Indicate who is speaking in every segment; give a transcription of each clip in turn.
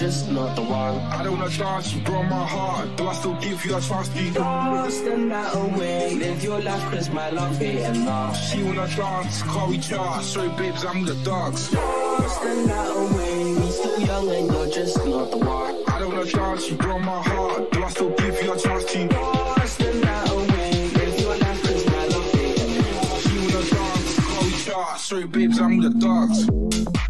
Speaker 1: just not the one.
Speaker 2: I don't wanna dance, you broke my heart. Do I still give you a chance to.
Speaker 1: Lost and not away. Live your life, cause my love ain't enough.
Speaker 2: She wanna dance, call we charge. Sorry, babes, I'm the dogs.
Speaker 3: Lost and
Speaker 1: not away. We still young and you're just not the one.
Speaker 2: I don't wanna dance, you broke my heart. Do I still give you a chance to
Speaker 1: Lost and not away. Live your life, cause my love ain't enough.
Speaker 2: She wanna dance, call we charge. Sorry, babes, I'm the dogs.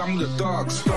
Speaker 1: I'm the
Speaker 2: dogs.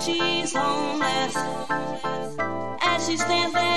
Speaker 2: she's homeless.
Speaker 4: As she
Speaker 5: stands there.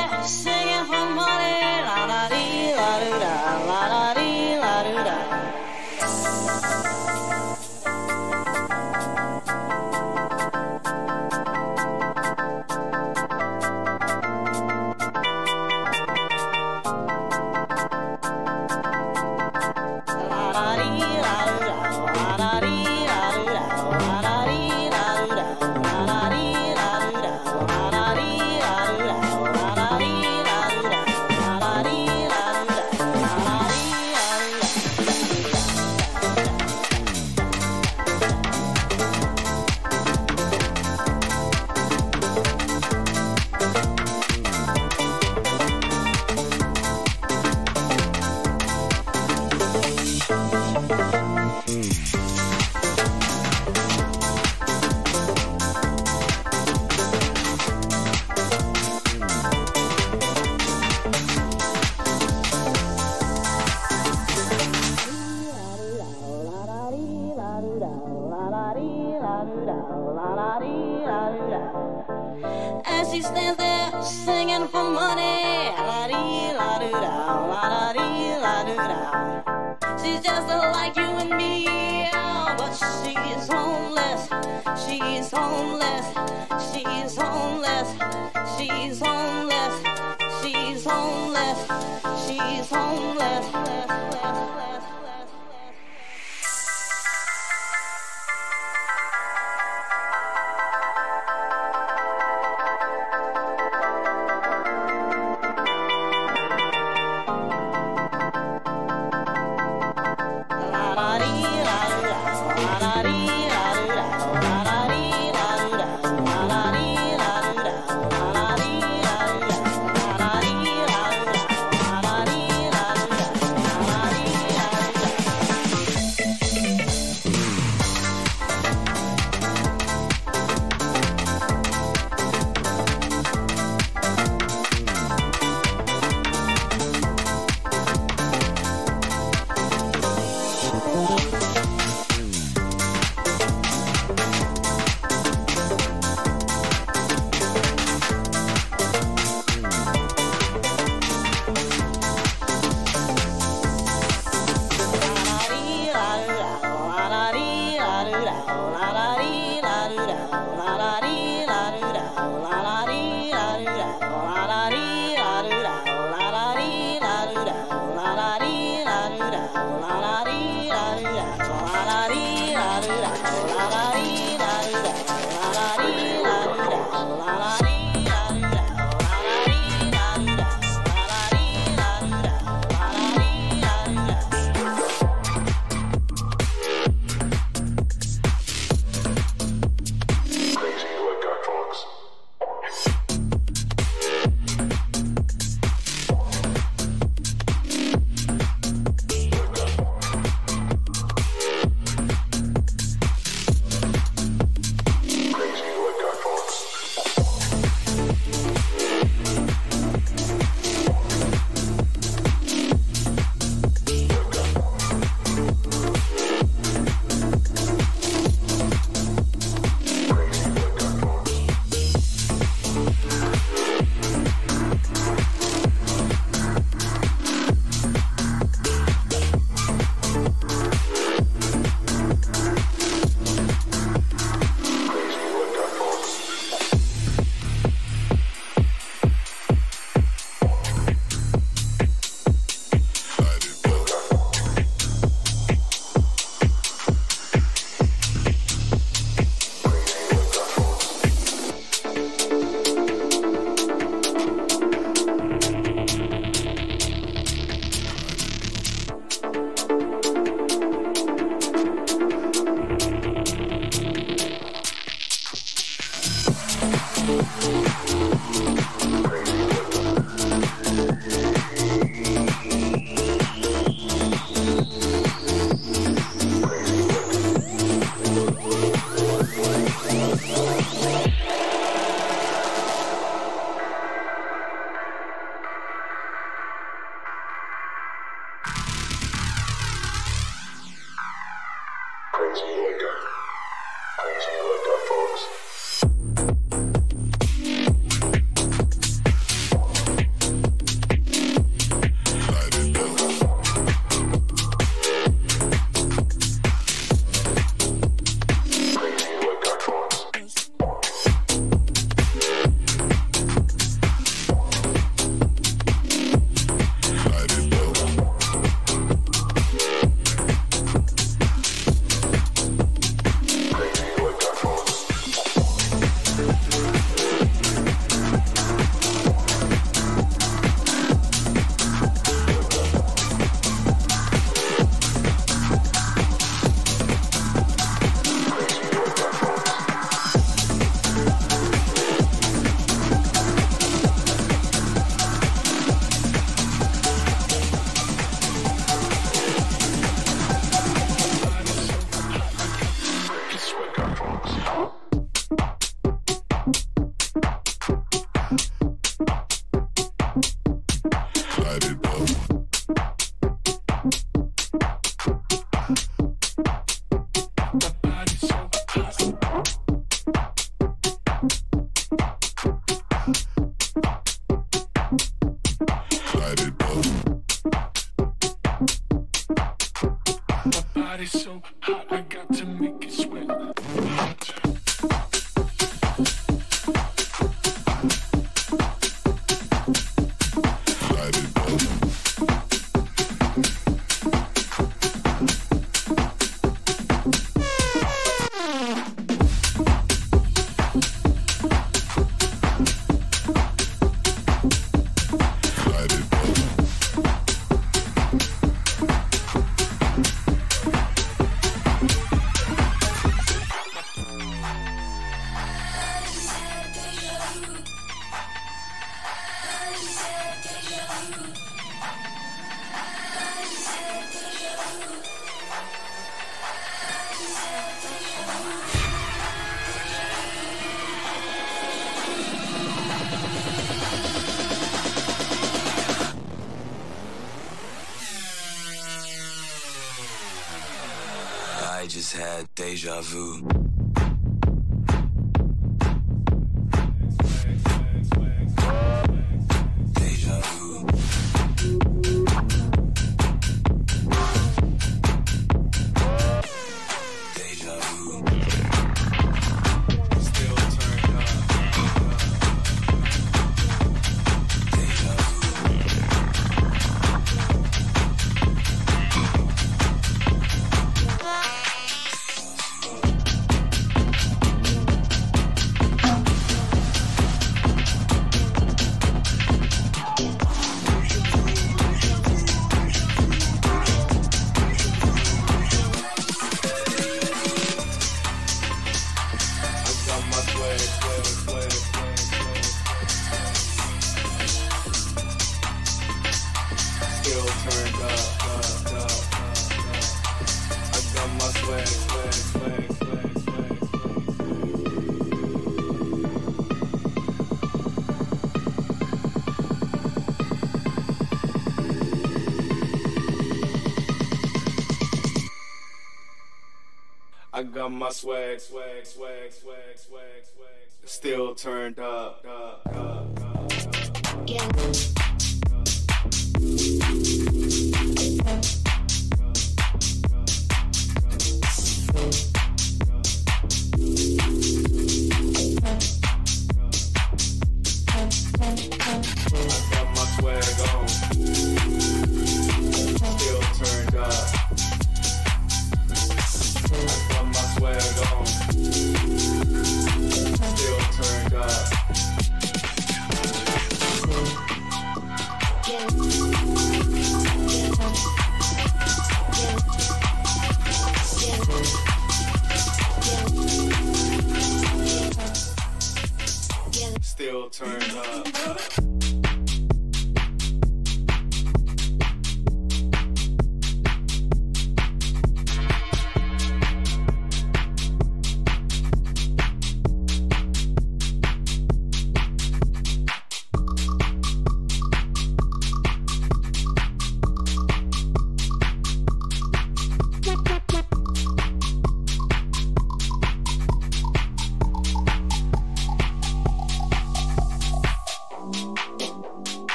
Speaker 6: Got my swag, swag, swag, swag, swag, swag, swag. still turned up,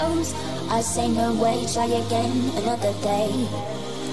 Speaker 4: I say no way, try again another day.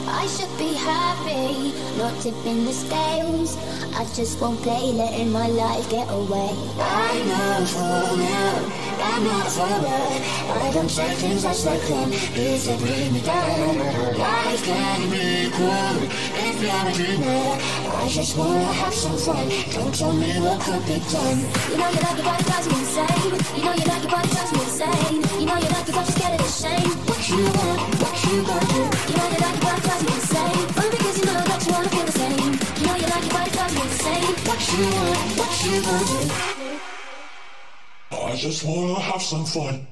Speaker 4: I should be happy, not tipping the scales. I just won't play, letting my life get away. I know for now. I'm not forward. I don't say things as they come. It's to bring me. Life can be cool if you're a dreamer. I just wanna have some fun. Don't tell me what could be done. You know you like your body drives me insane. You know you like your body drives me insane. You know you like your body scared of the shame. What you want, what you gonna do? You know you like your body drives me insane. Only because you know that you wanna feel the same. You know you like your body drives me insane. What you want, what you gonna do?
Speaker 3: I just wanna have some fun.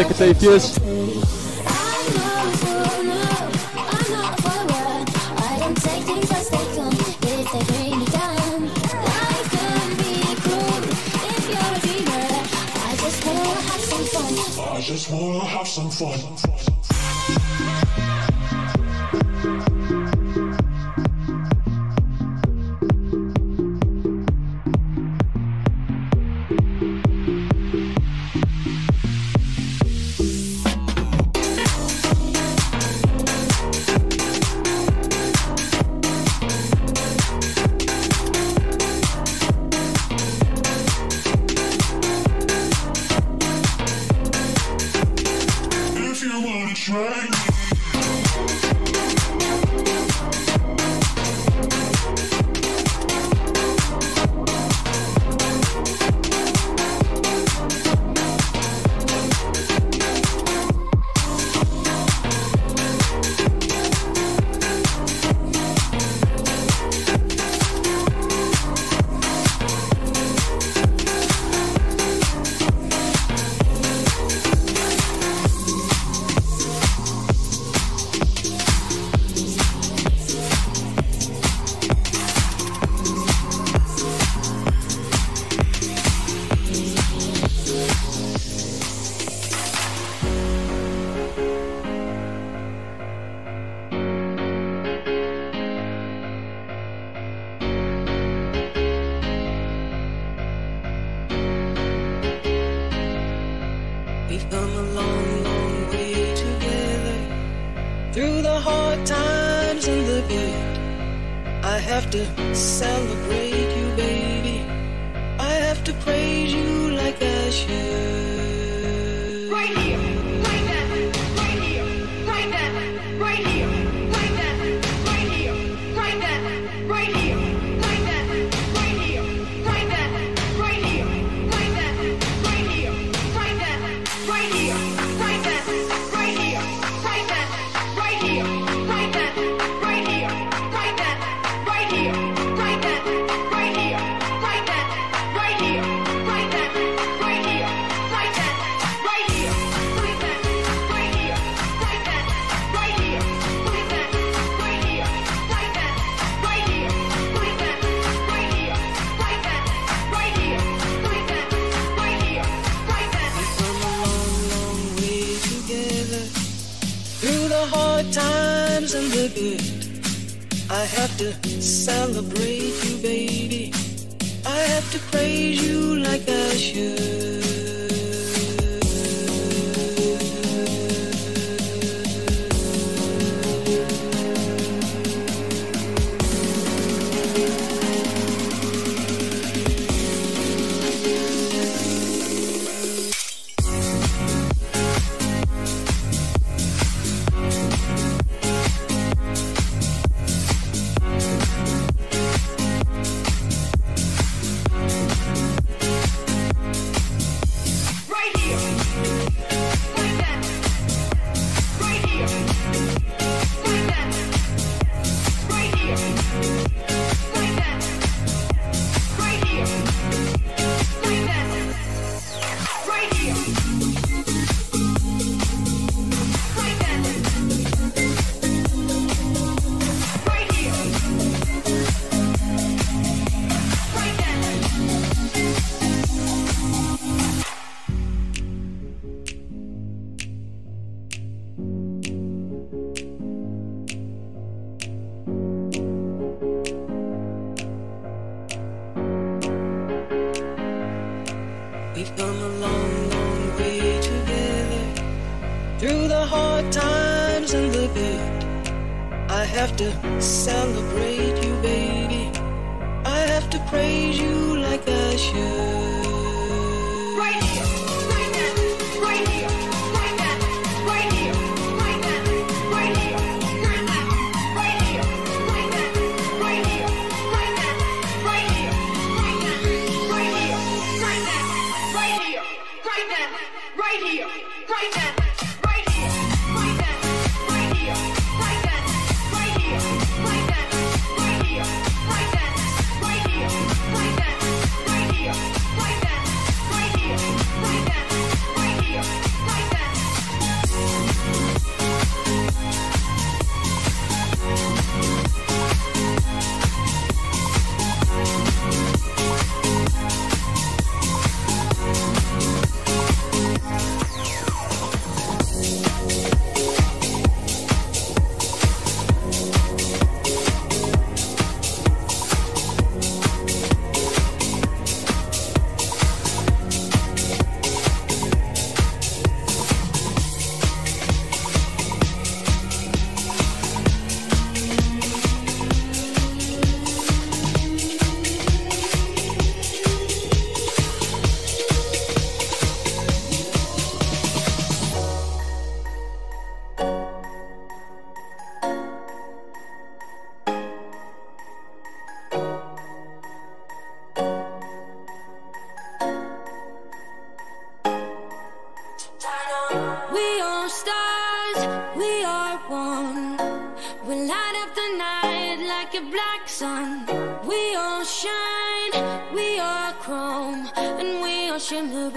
Speaker 7: Shout out naar de.
Speaker 3: I just wanna have some fun.
Speaker 8: Russian
Speaker 9: blue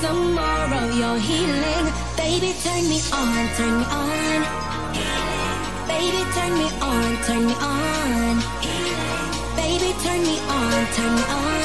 Speaker 9: tomorrow you're healing. Baby, turn me on, turn me on. Baby,
Speaker 10: turn me on, turn me
Speaker 11: on. Baby, turn me on, turn me on.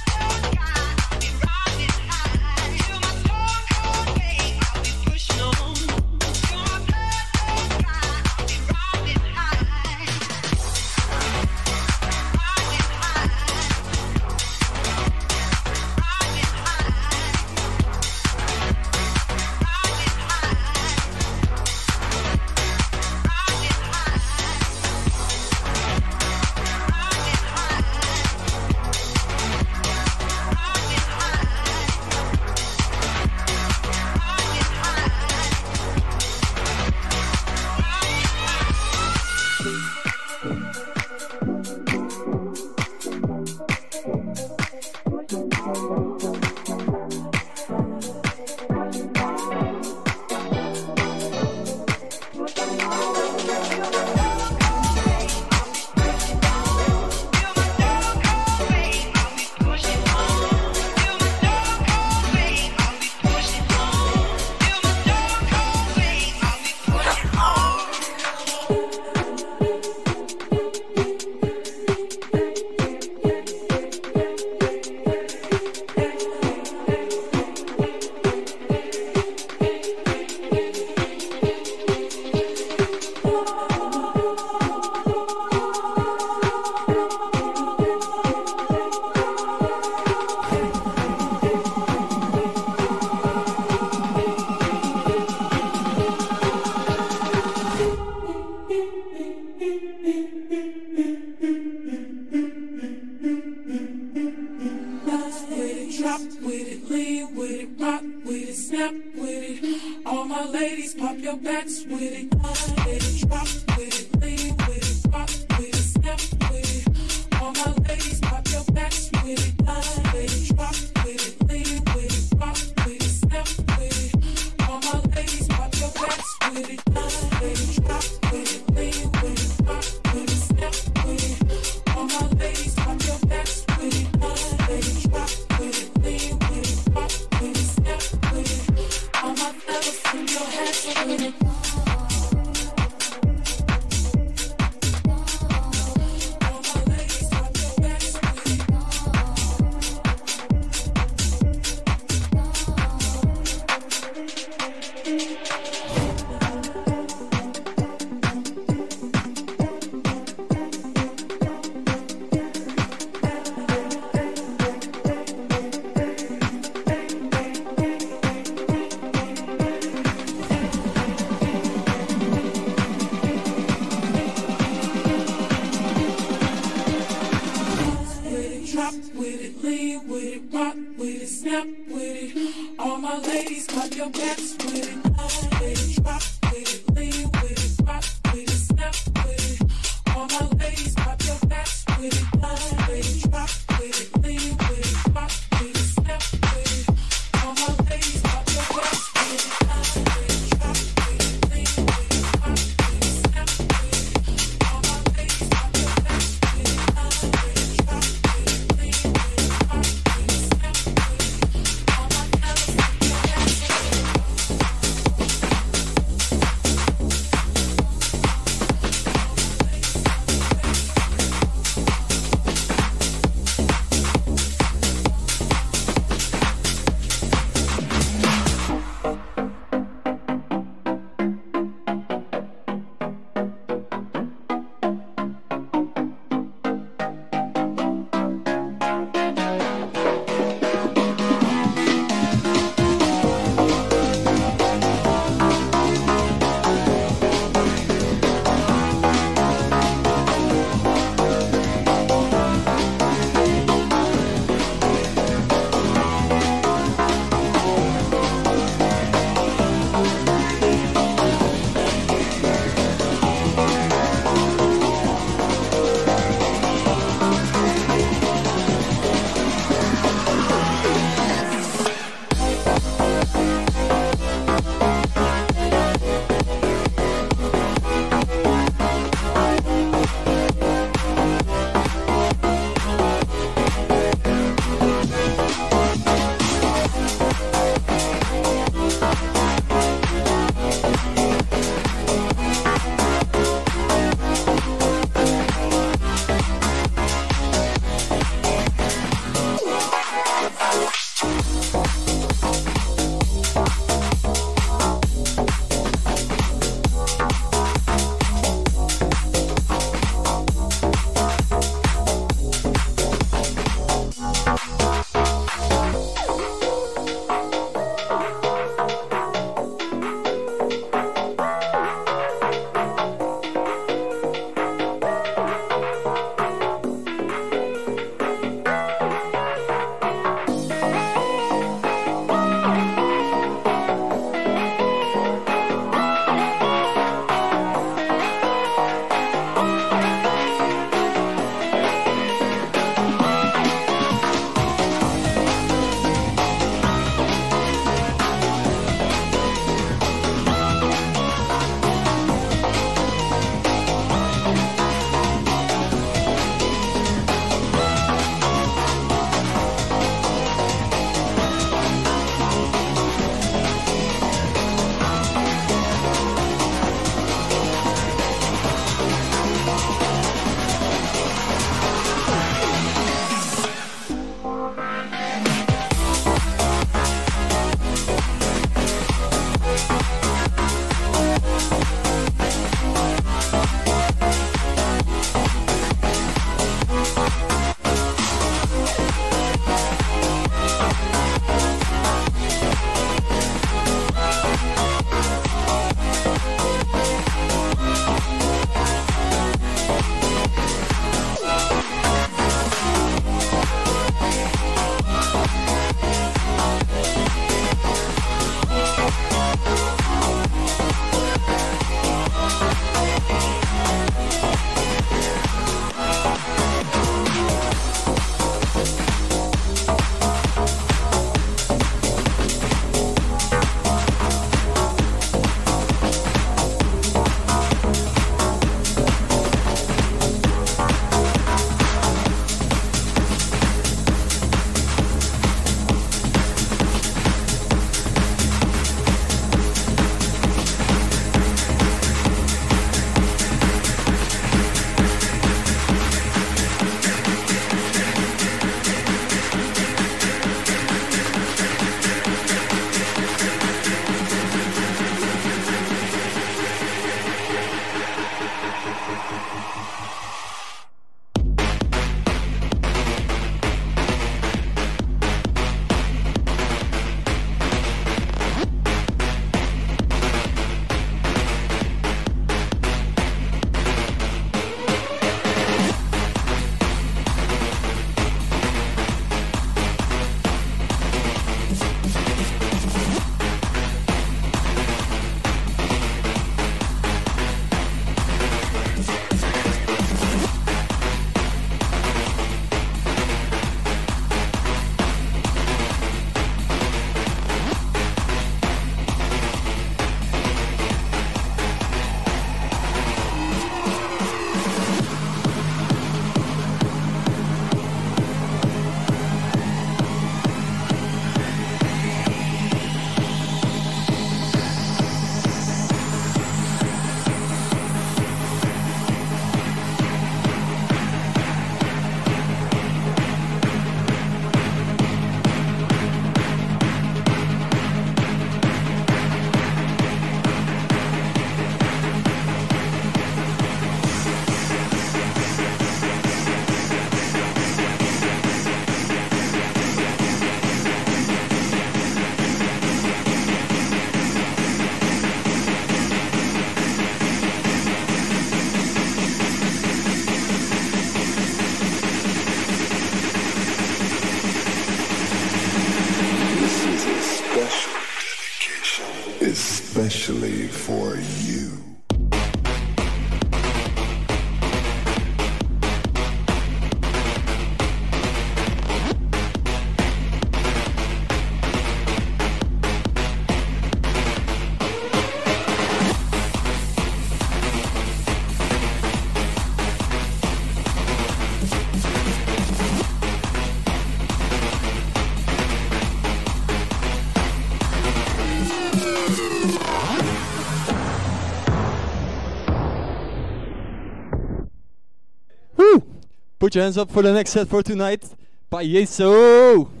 Speaker 11: Put your hands up for the next set for tonight by Payeso.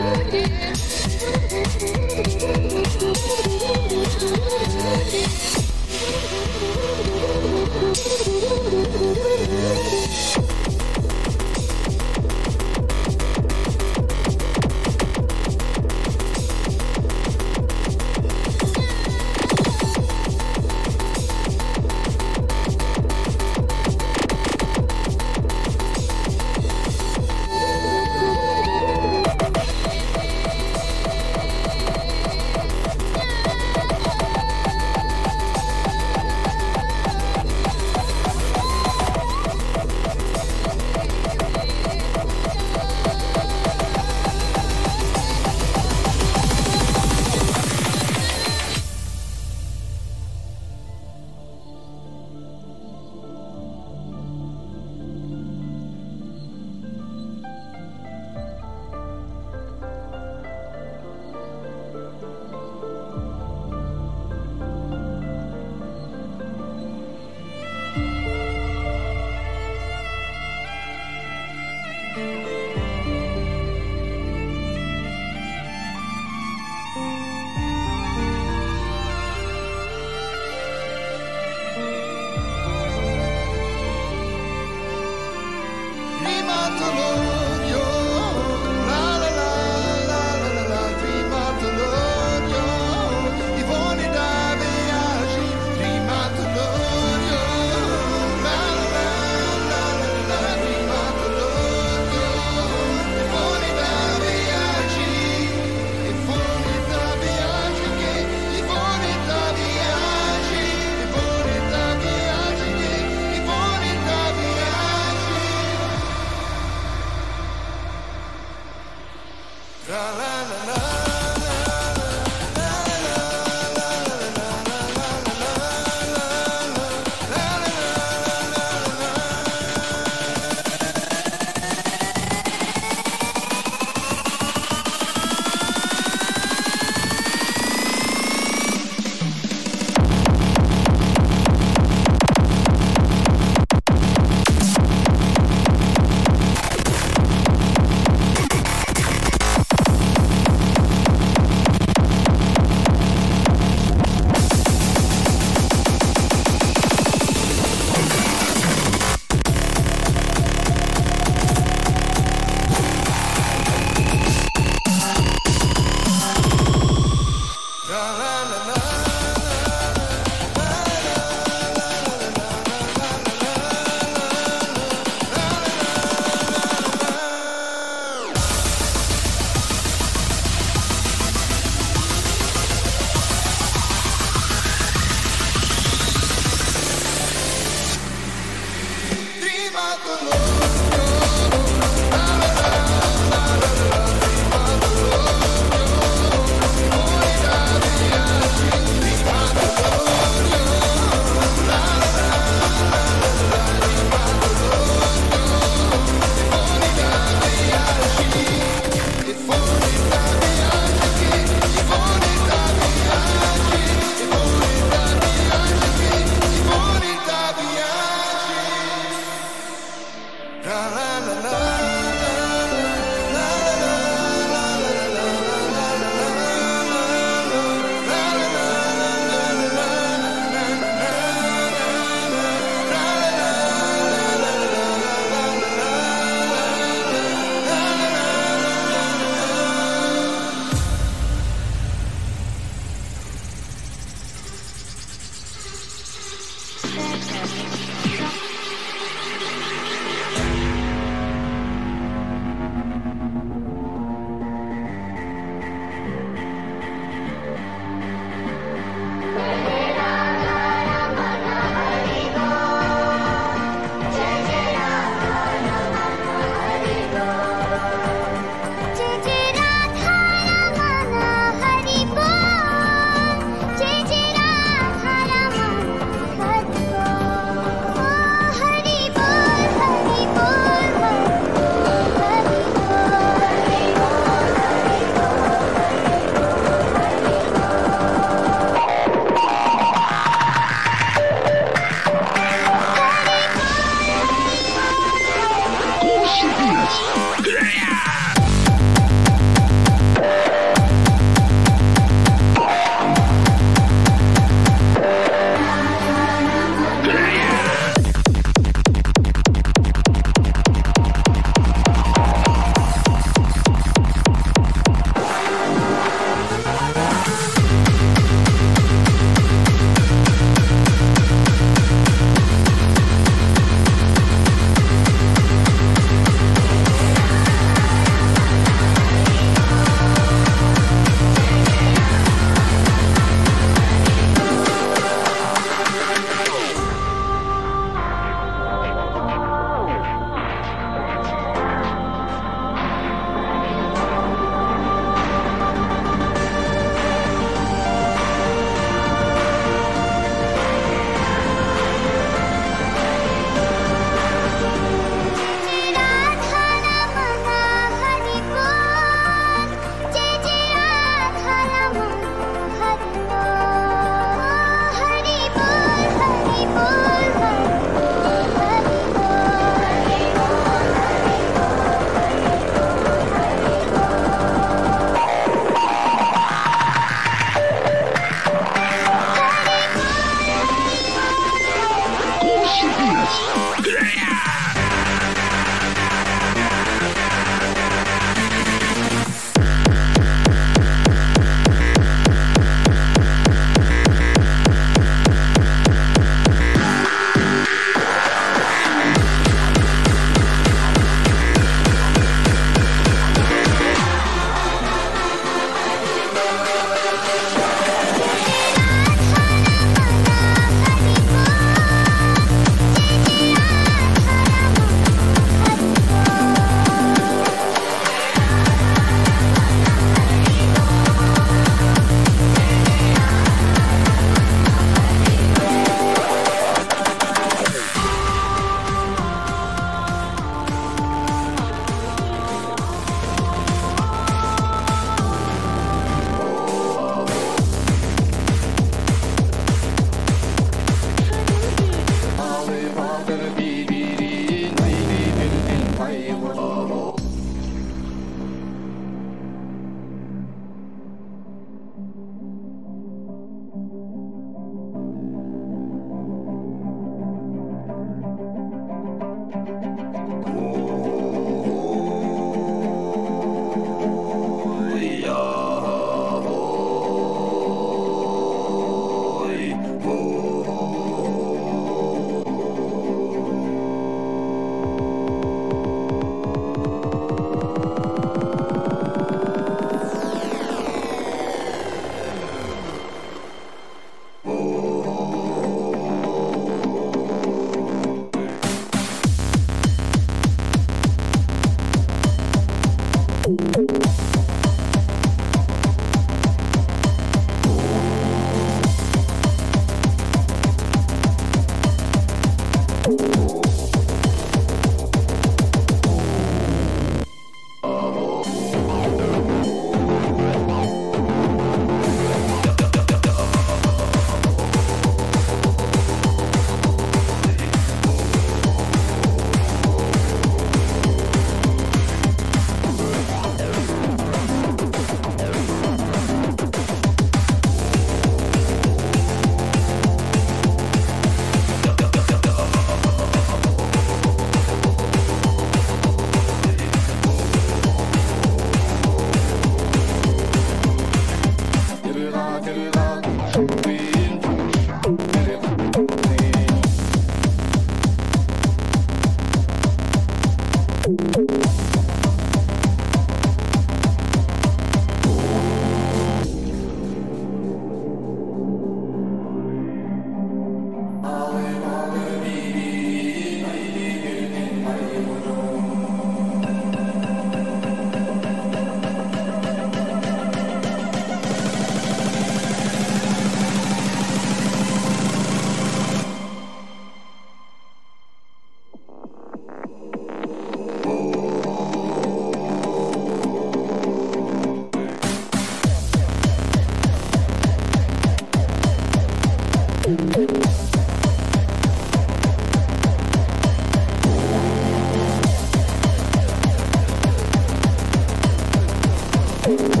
Speaker 11: This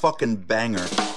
Speaker 11: fucking banger.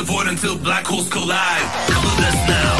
Speaker 11: The void until black holes collide. Come with us now,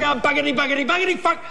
Speaker 12: buggity, buggity, buggity, fuck,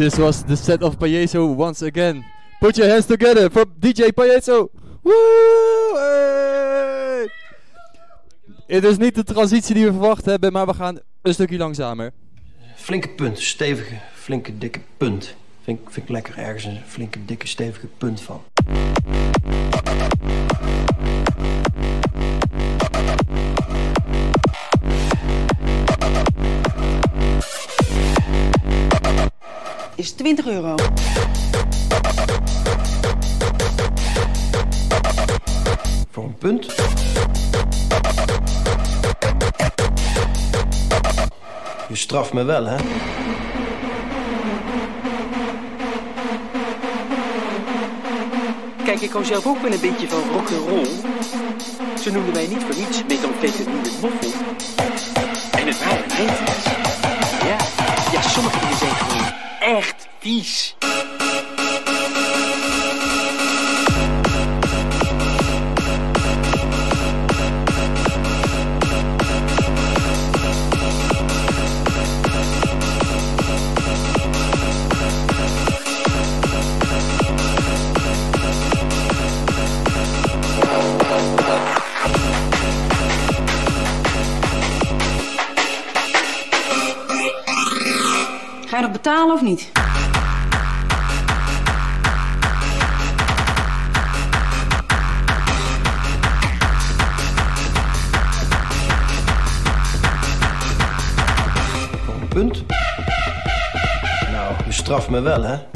Speaker 9: This was the set of Payeso once again. Put your hands together for DJ Payeso. Woo! Het is niet de transitie die we verwacht hebben, maar we gaan een stukje langzamer.
Speaker 13: Flinke punt, stevige, flinke, dikke punt. Vind, vind ik lekker ergens een flinke, dikke, stevige punt van.
Speaker 14: Is 20 euro.
Speaker 13: Voor een punt. Je straft me wel, hè?
Speaker 14: Kijk, ik hou zelf ook wel een beetje van rock'n'roll. Ze noemden mij niet voor niets methamphetamine moffel. En het waren. Ja, ja, sommige
Speaker 13: me wel, hè?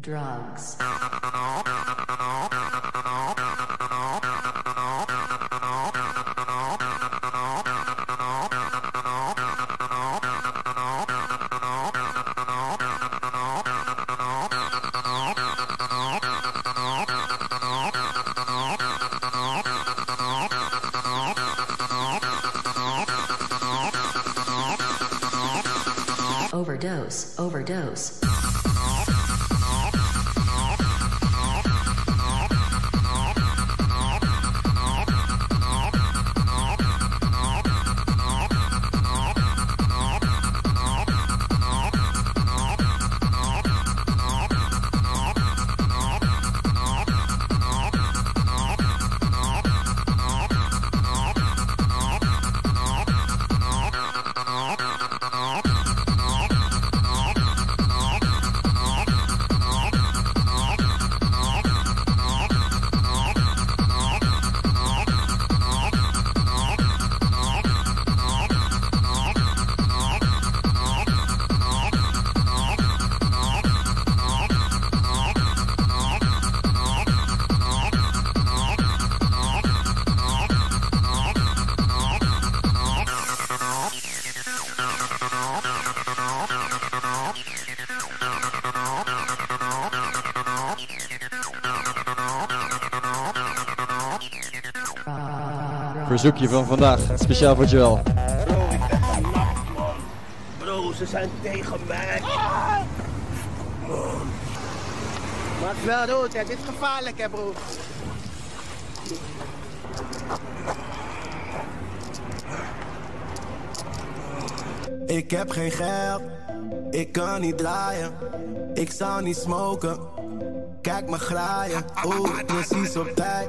Speaker 14: drugs.
Speaker 15: overdose, overdose.
Speaker 16: Verzoekje van vandaag, speciaal voor Joel.
Speaker 17: Bro, ze zijn tegen mij. Maak wel rood, hè. Dit is gevaarlijk, hè, bro.
Speaker 18: Ik heb geen geld, ik kan niet draaien. Ik zou niet smoken, kijk me graaien. Oeh, precies op tijd.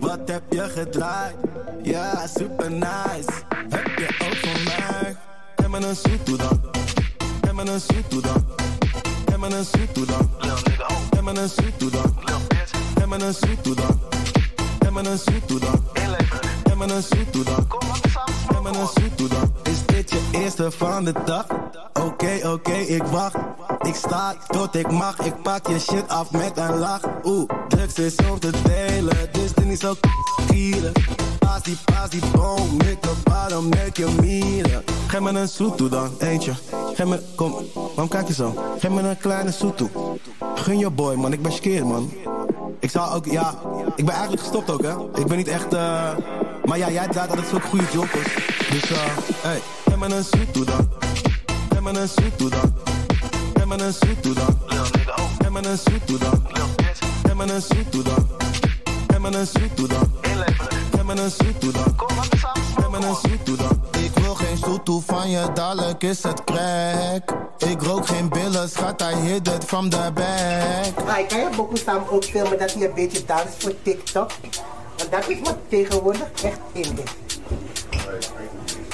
Speaker 18: Wat heb je gedraaid? Ja, super nice. Heb je ook van mij? Geef me een zoet toe dan. Me een zoet toe dan. Me een zoet toe dan. Geef me een zoet dan. Me een zoet toe dan. Geef me een zoet dan. Me een zoet dan. Me een zoet dan. Is dit je eerste van de dag? Oké, oké, ik wacht. Ik sta tot ik mag. Ik pak je shit af met een lach. Oeh, drugs is om te delen. Dus doe niet zo kieren. Paas die, paas die boom. Met de bottom, met je mieren. Geef me een zoet toe dan, eentje. Geef me, kom, waarom kijk je zo? Geef me een kleine zoet toe. Gun je boy, man, ik ben skeer, man. Ik zou ook, ja, ik ben eigenlijk gestopt ook, hè. Ik ben niet echt, eh... Maar ja, jij draait altijd zulke goede jokkers. Dus, eh, hey, geef me een zoet toe dan. Geef me een zoet toe dan.
Speaker 19: Ik wil geen zoet van je, dadelijk is het crack. Ik rook geen billen, schat, I hit it from the back.
Speaker 17: Hi, kan je boeken samen ook filmen dat hij een beetje dans voor TikTok? Want dat is wat tegenwoordig echt in dit.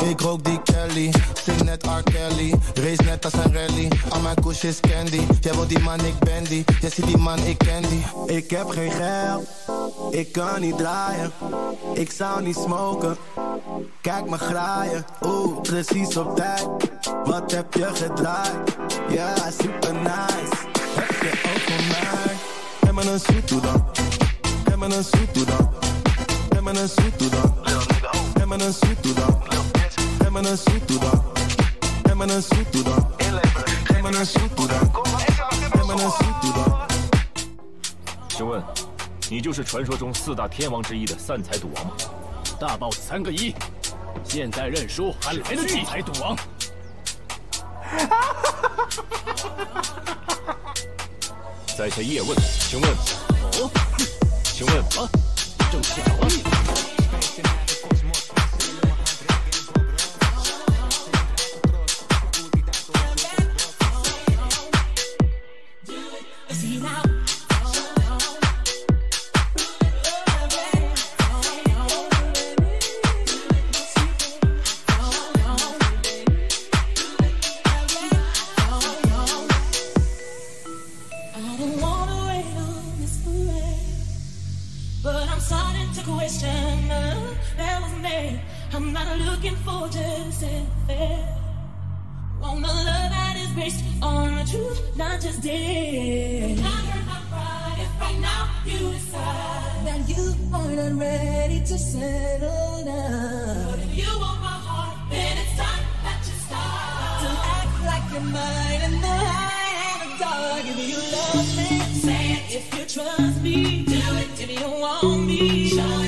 Speaker 19: Ik rook die Kelly, zing net R. Kelly, race net als een rally. Al mijn kush is candy, jij wil die man, ik ben die. Jij ziet die man, ik ken die.
Speaker 18: Ik heb geen geld, ik kan niet draaien. Ik zou niet smoken, kijk me graaien. Oeh, precies op tijd. Wat heb je gedraaid? Ja, super nice. Heb je ook voor mij? Geef me een zoet toe dan. Me een zoet toe dan. Me een zoet toe dan. Me een zoet dan.
Speaker 20: 请问，你就是传说中四大天王之一的散财赌王吗？
Speaker 21: 大 boss 三个一，现在认输还来得及。财赌王。
Speaker 20: 在下叶问，请问，请问
Speaker 21: 啊？正
Speaker 22: 巧啊。Not looking for just fair. Want a love that is based on the truth, not just dead. Not hurt my pride if right now you decide that you are not ready to settle down. But if you want my heart, then it's time that you start to act like you're mine in the light and the dark. If you love me, say it. If you trust me, do it. If you want me, show
Speaker 23: it.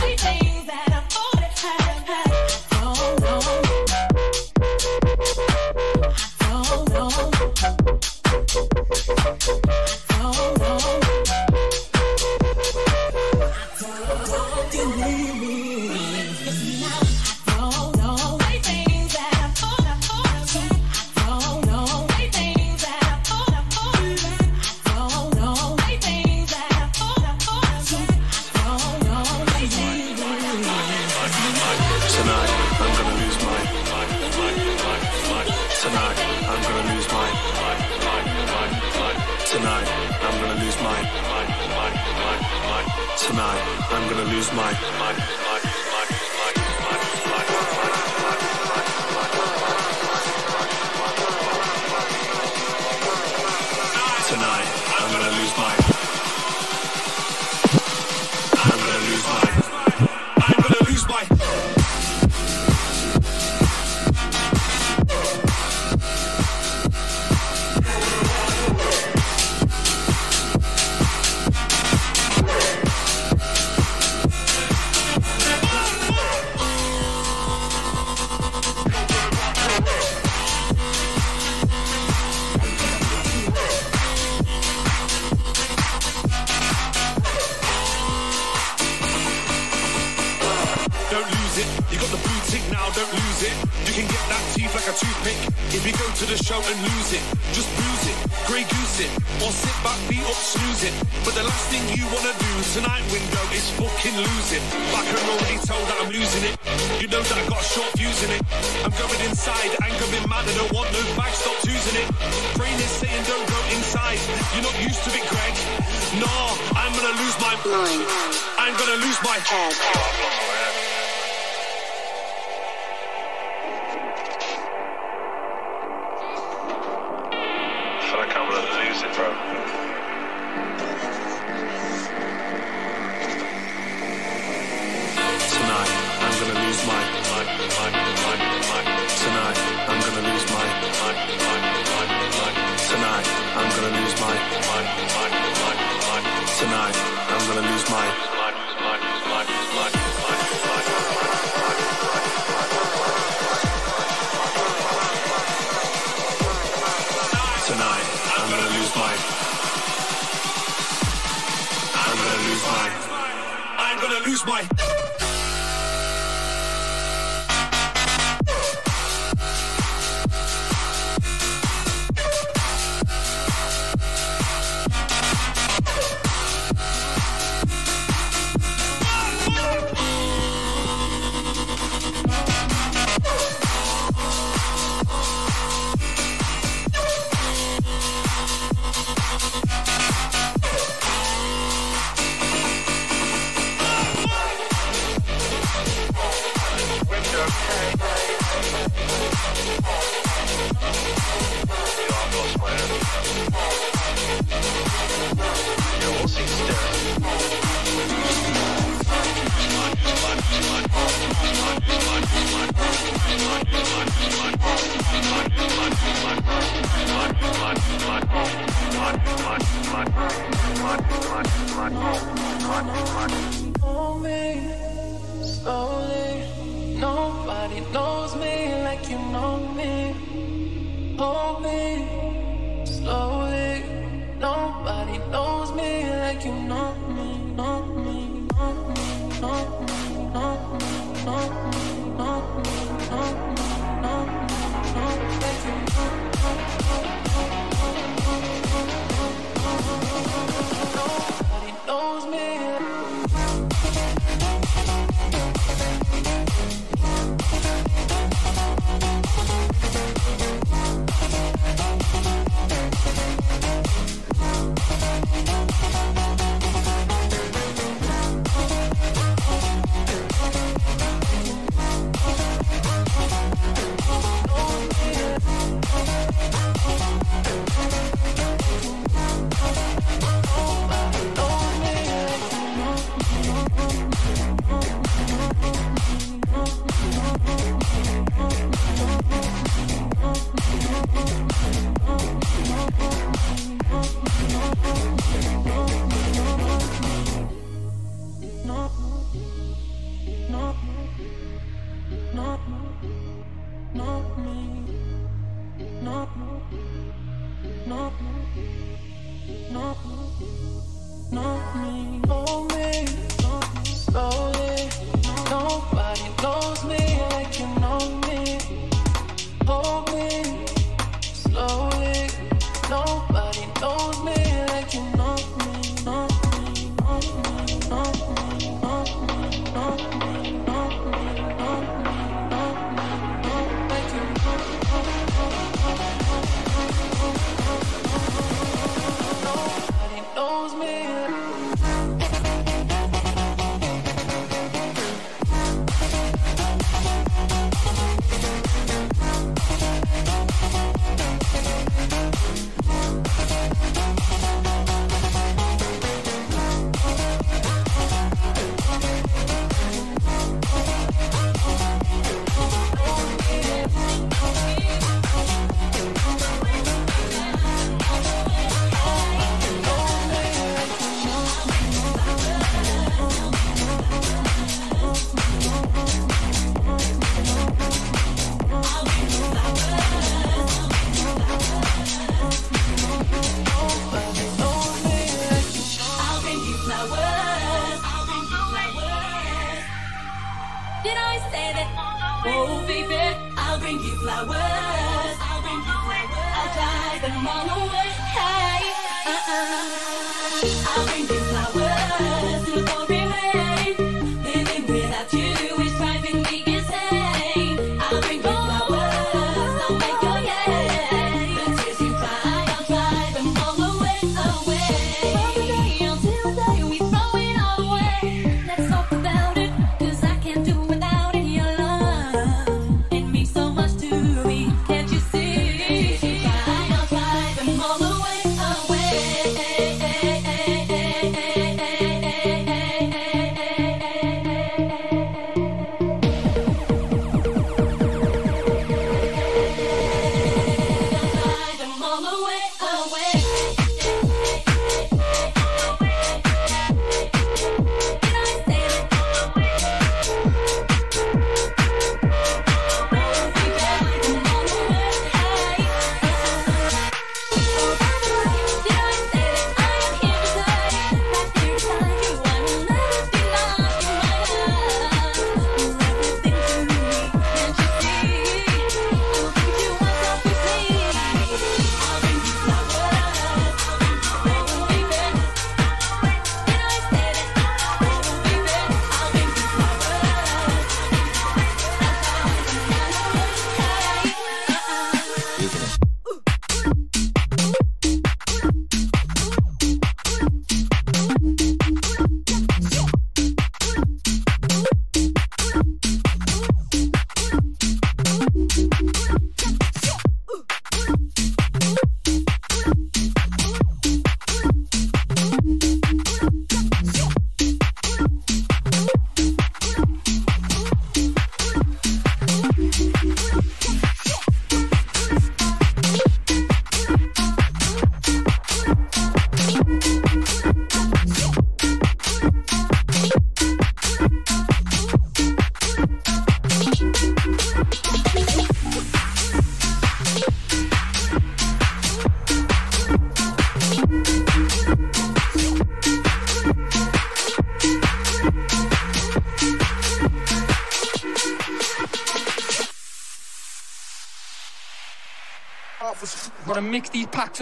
Speaker 24: Spotify.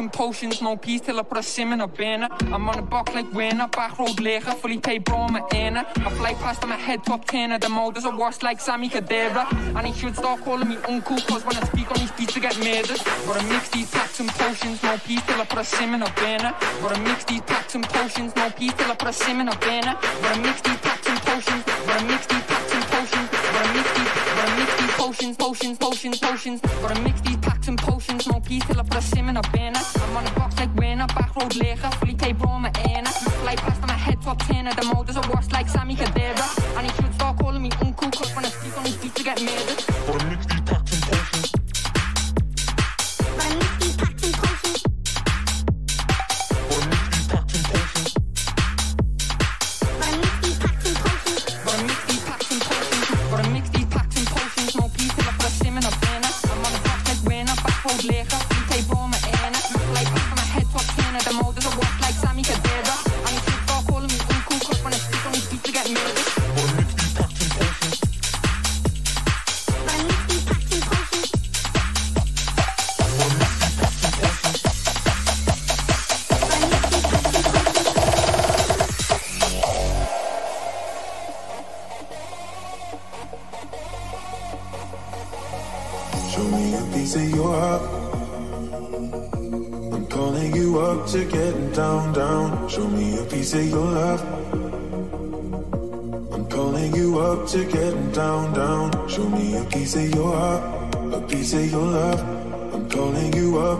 Speaker 24: Potions, no peace till I put a sim in a banner. I'm on the block like winner, back road ligger, fully paid bro, I'm a inner. I fly past on my head top 10 of the motors, I wash like Sammy Cadera. And he should start calling me uncle, cause when I speak on these beats I get murdered. Gotta mix these packs and potions, no peace till I put a sim in a banner. Gotta mix these packs and potions, no peace till I put a sim in a banner. Gotta mix these packs and potions, gotta mix these packs and potions, gotta mix these, gotta mix these potions, potions, potions, potions. Gotta mix these packs and potions, no peace till I put a sim in a banner. I'm on the box like winner, back road ligger, fully tape bro, I'm a inner. Fly past on my head top 10 of the motors,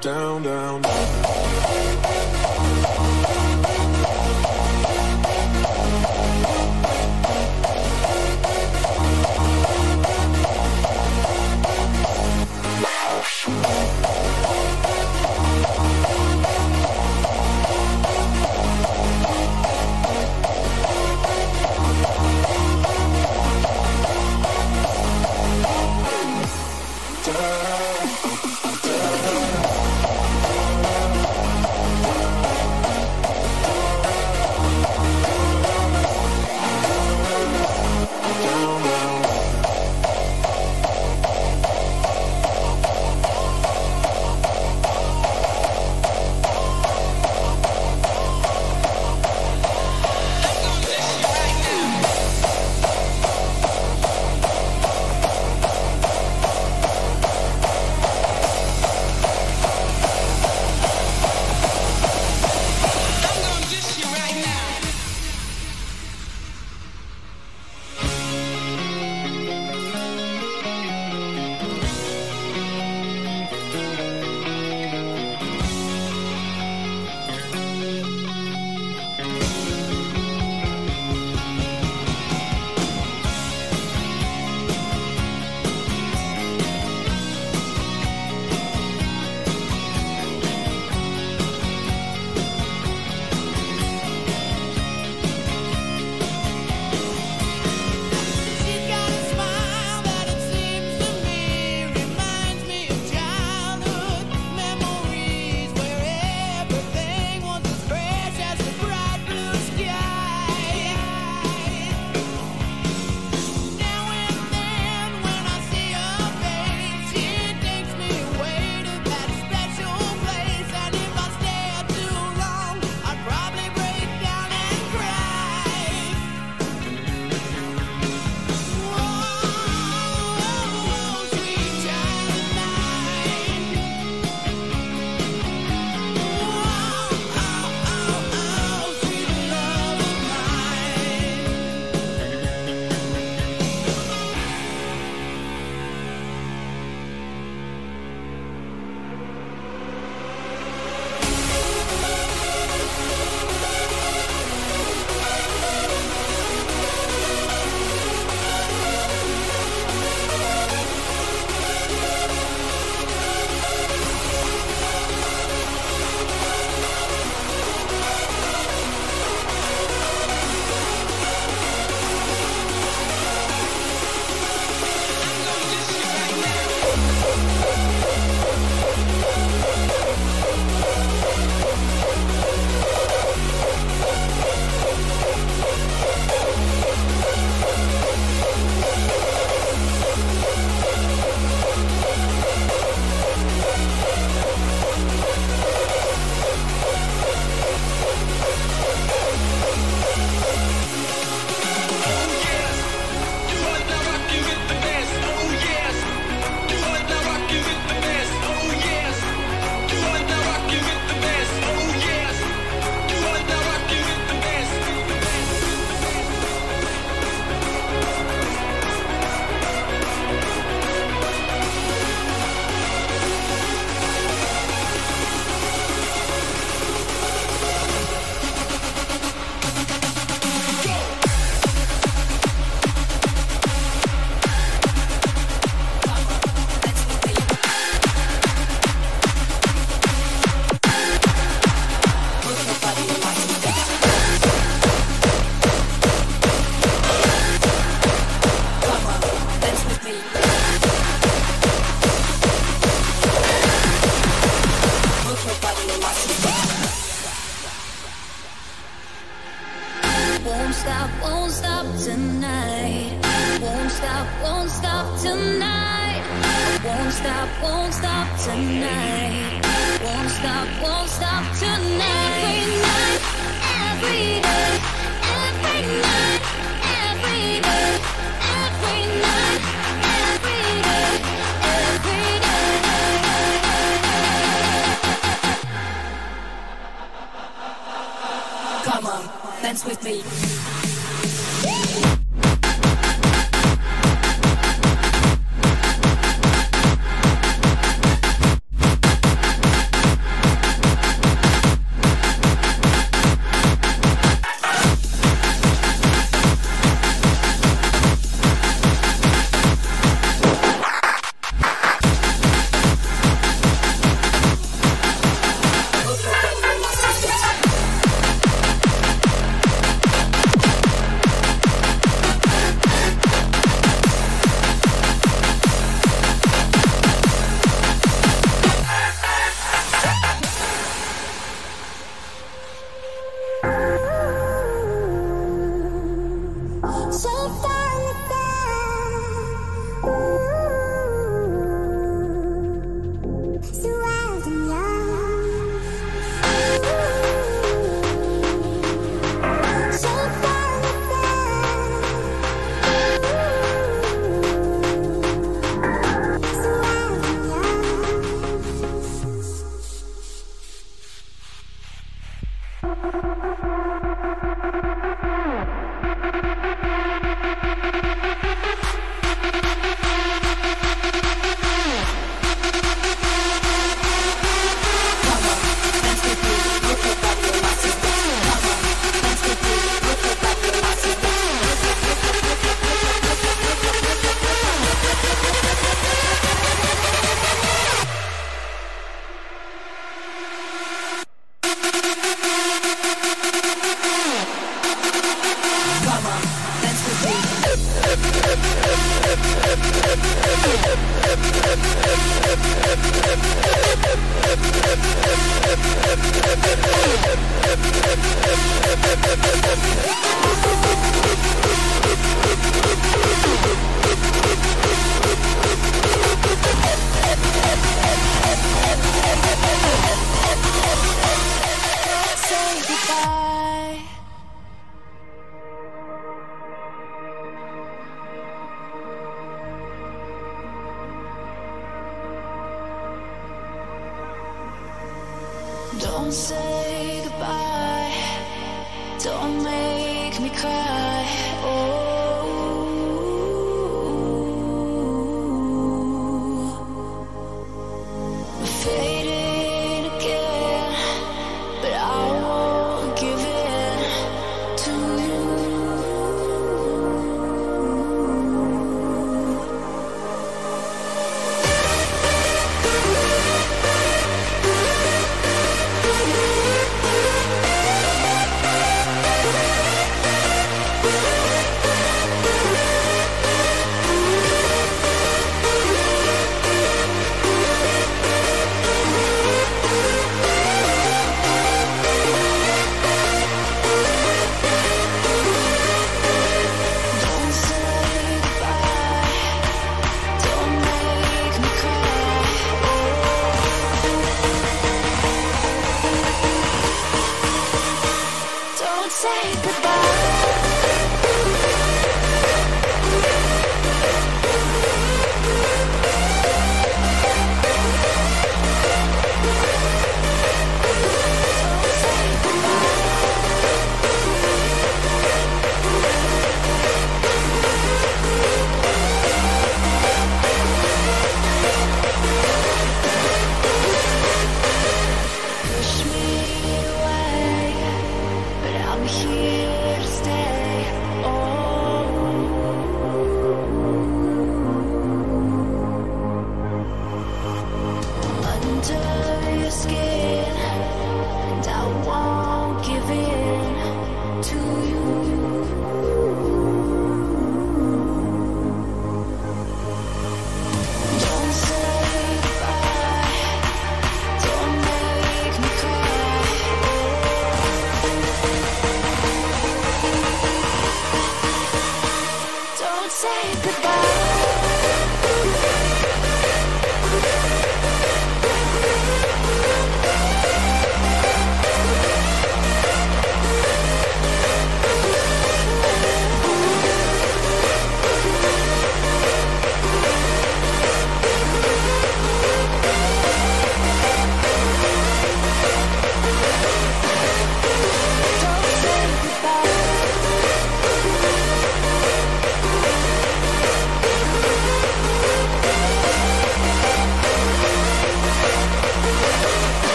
Speaker 25: Down, down, down.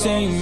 Speaker 26: Same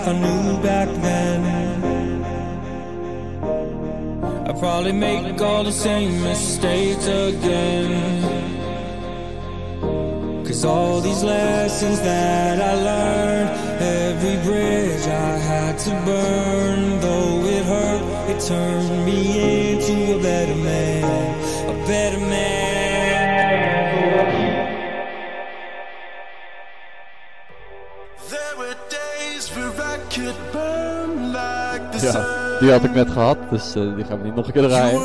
Speaker 26: if I knew back then. I'd probably make all the same mistakes again. Cause all these lessons that I learned Every bridge I had to burn.
Speaker 16: Ja, die had ik net gehad, dus eh, die gaan we niet nog een keer draaien.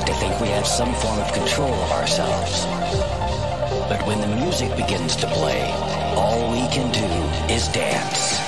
Speaker 7: like to think we have some form of control of ourselves. But when the music begins to play, all we can do is dance.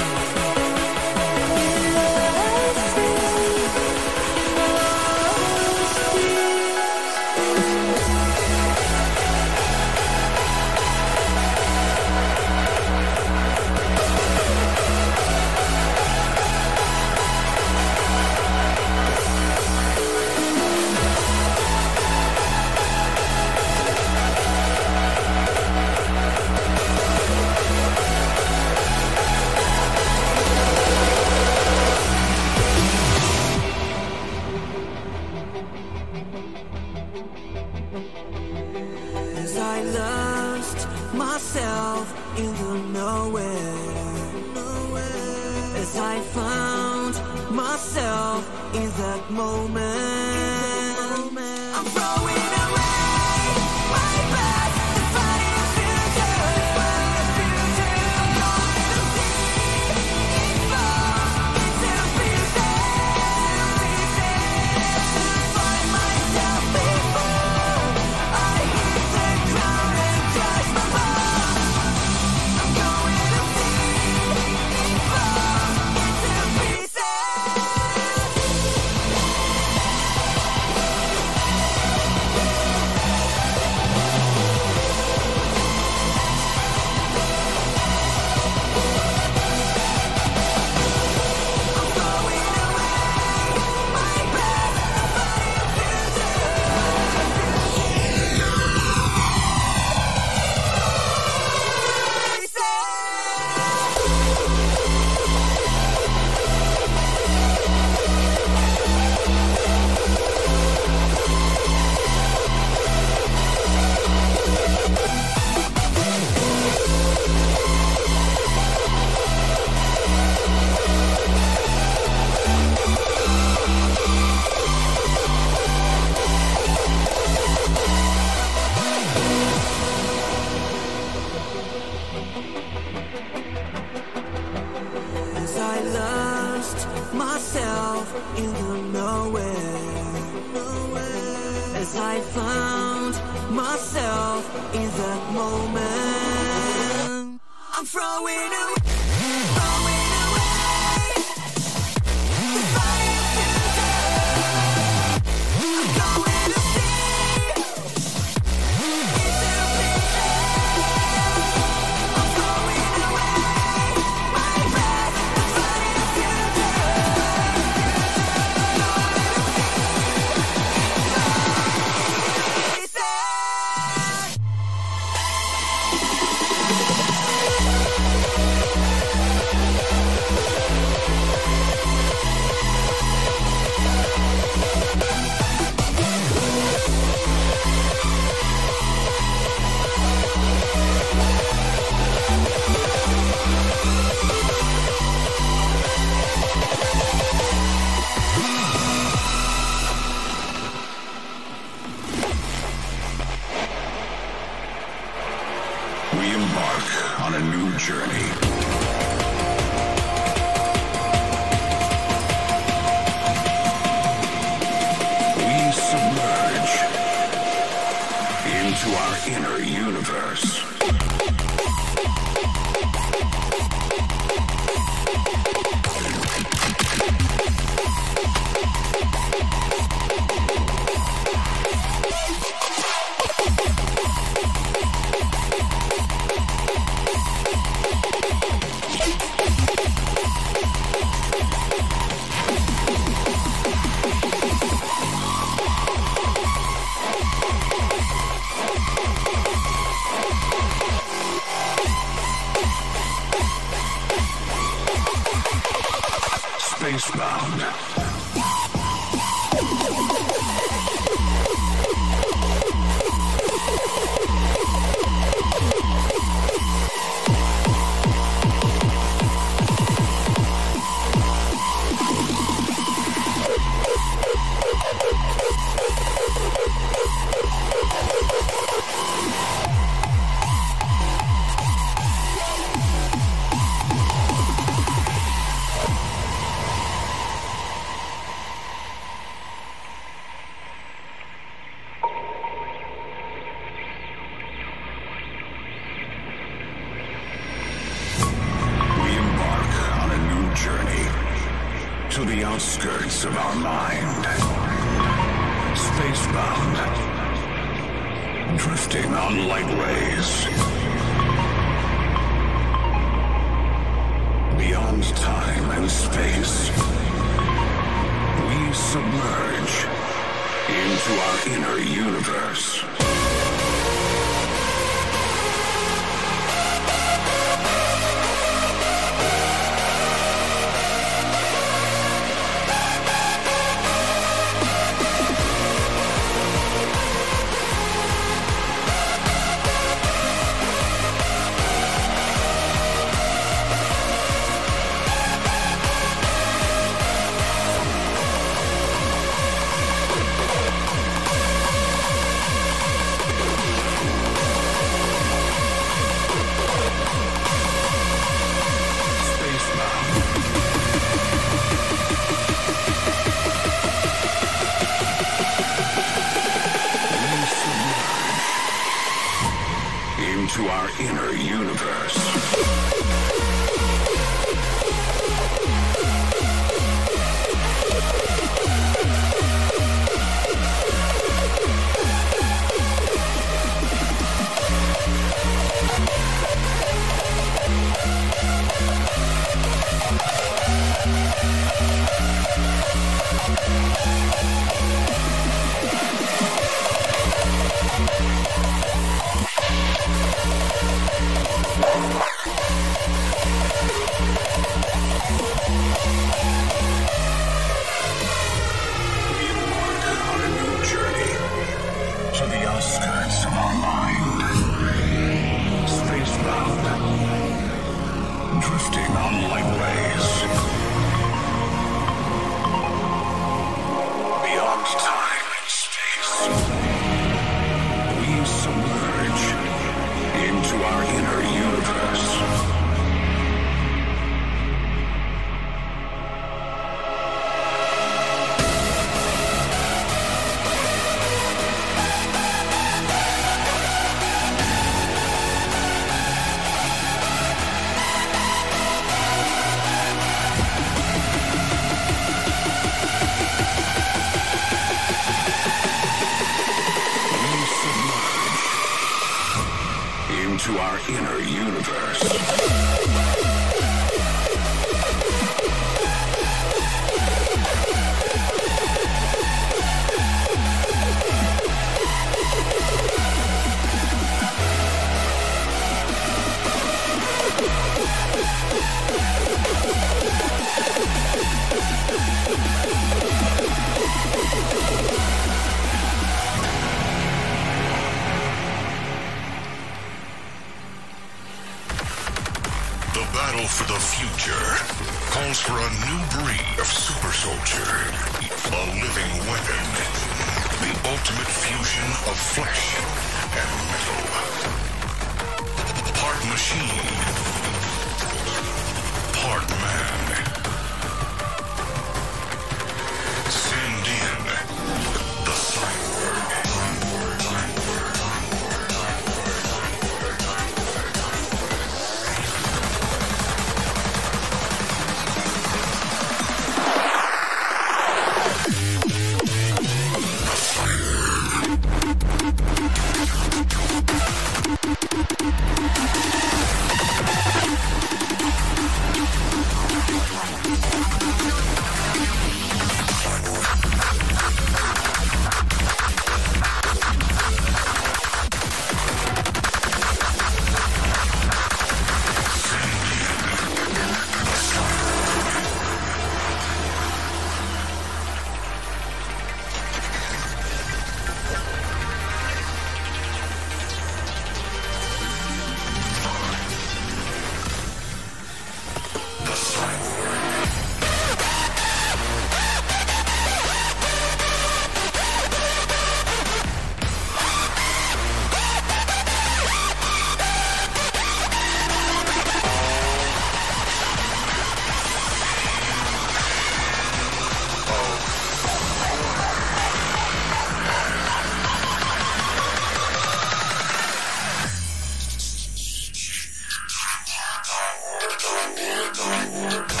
Speaker 27: what
Speaker 28: I wanna.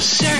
Speaker 28: Yeah,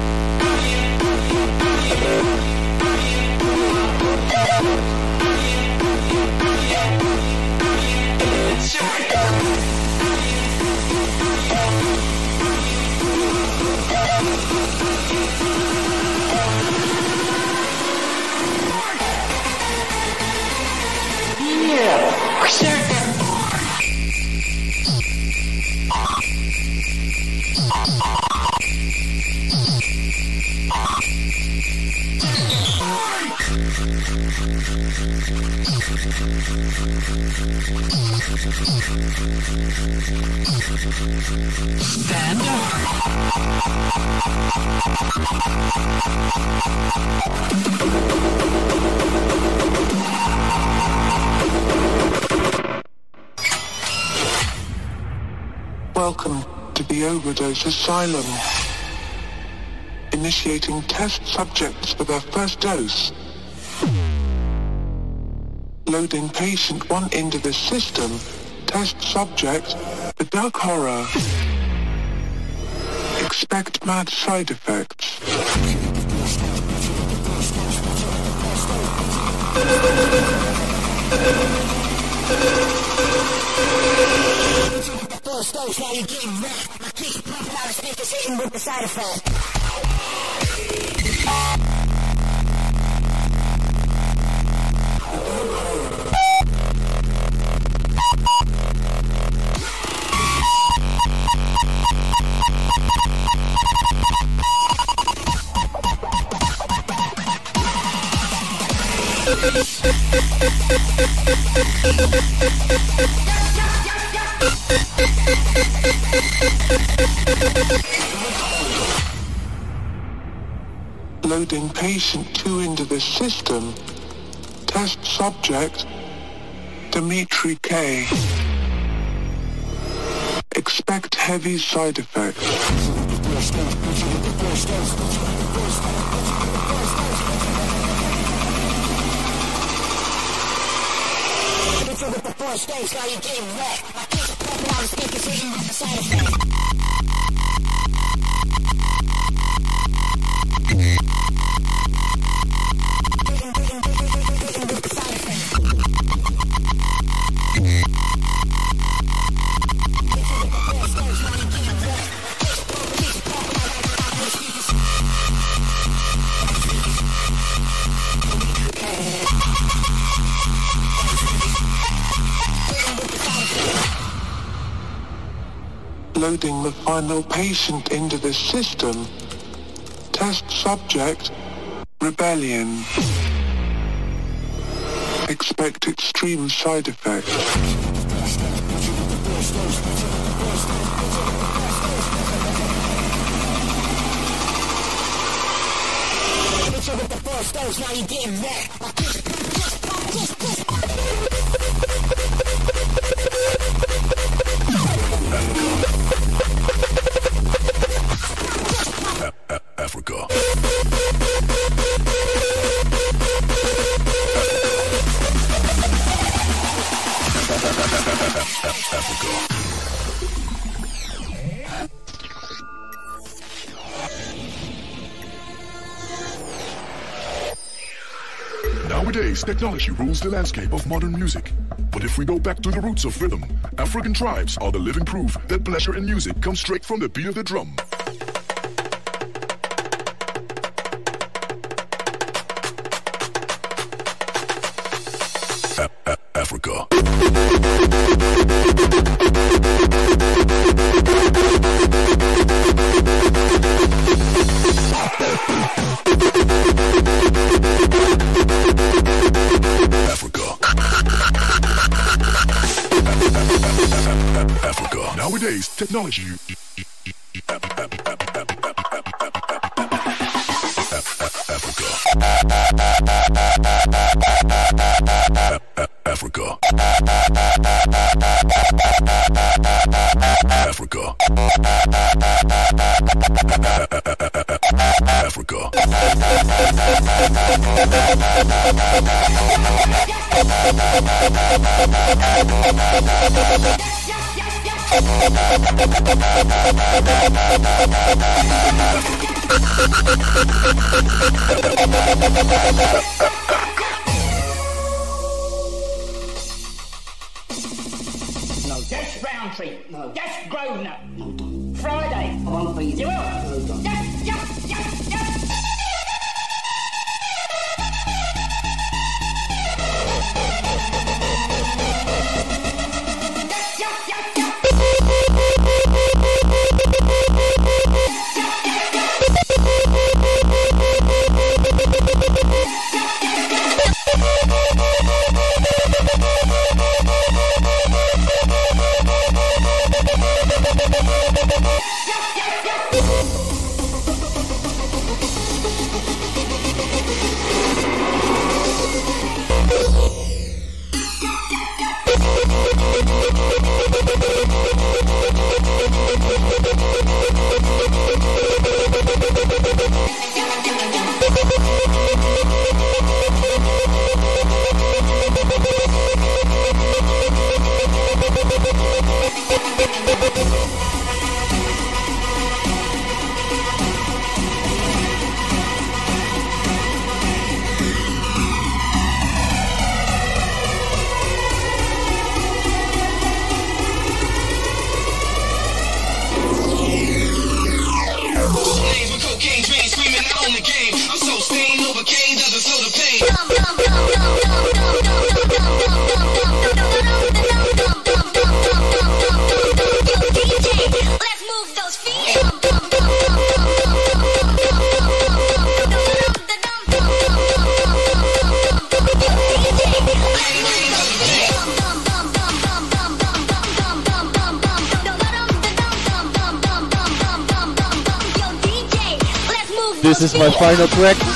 Speaker 29: Welcome to the Overdose Asylum. Initiating test subjects for their first dose. Loading patient one into the system. Test subject, the dark horror. Expect mad side effects.
Speaker 30: Stage, now kick pumping out hitting with the side effect.
Speaker 29: Loading patient two into the system. Test subject, Dimitri K. Expect heavy side effects.
Speaker 30: You full stage, now you're getting wrecked. My kick pumping out the speakers, hitting with the side effect.
Speaker 29: Loading the final patient into the system. Test subject, Rebelion. Expect extreme side effects.
Speaker 30: You now you're getting wrecked.
Speaker 31: Nowadays, technology rules the landscape of modern music. But if we go back to the roots of rhythm, African tribes are the living proof that pleasure in music comes straight from the beat of the drum.
Speaker 9: No, that's Roundtree. No, that's Grosvenor. No, Friday. I want to be you will. No,
Speaker 16: final track.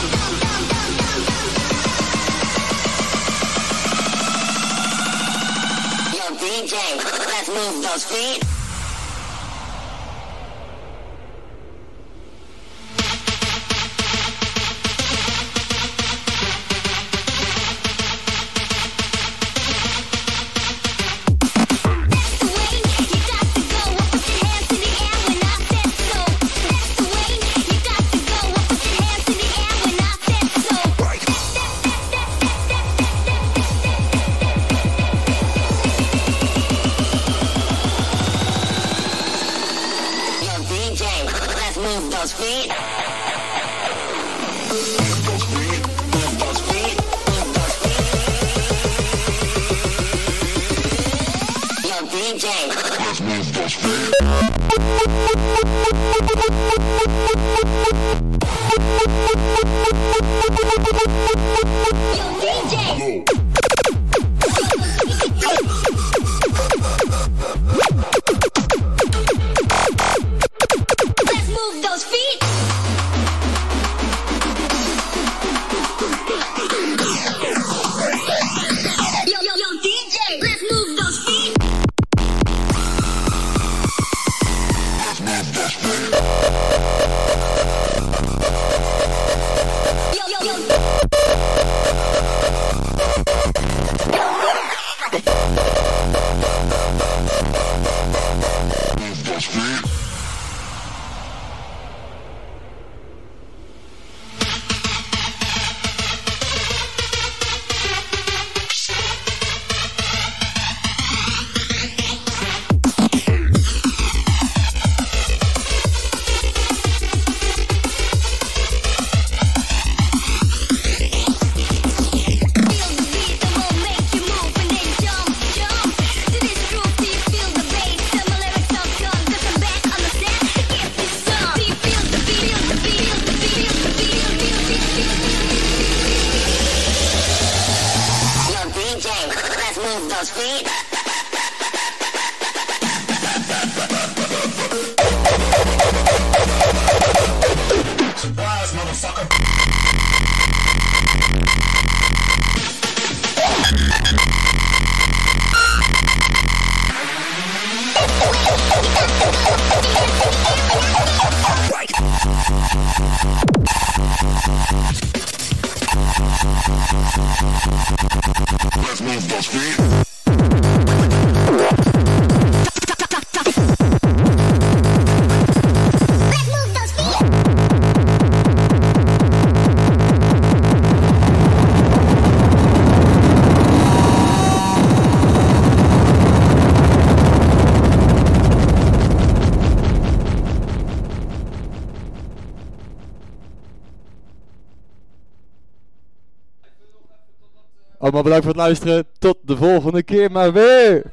Speaker 9: Allemaal bedankt voor het luisteren. Tot de volgende keer maar weer.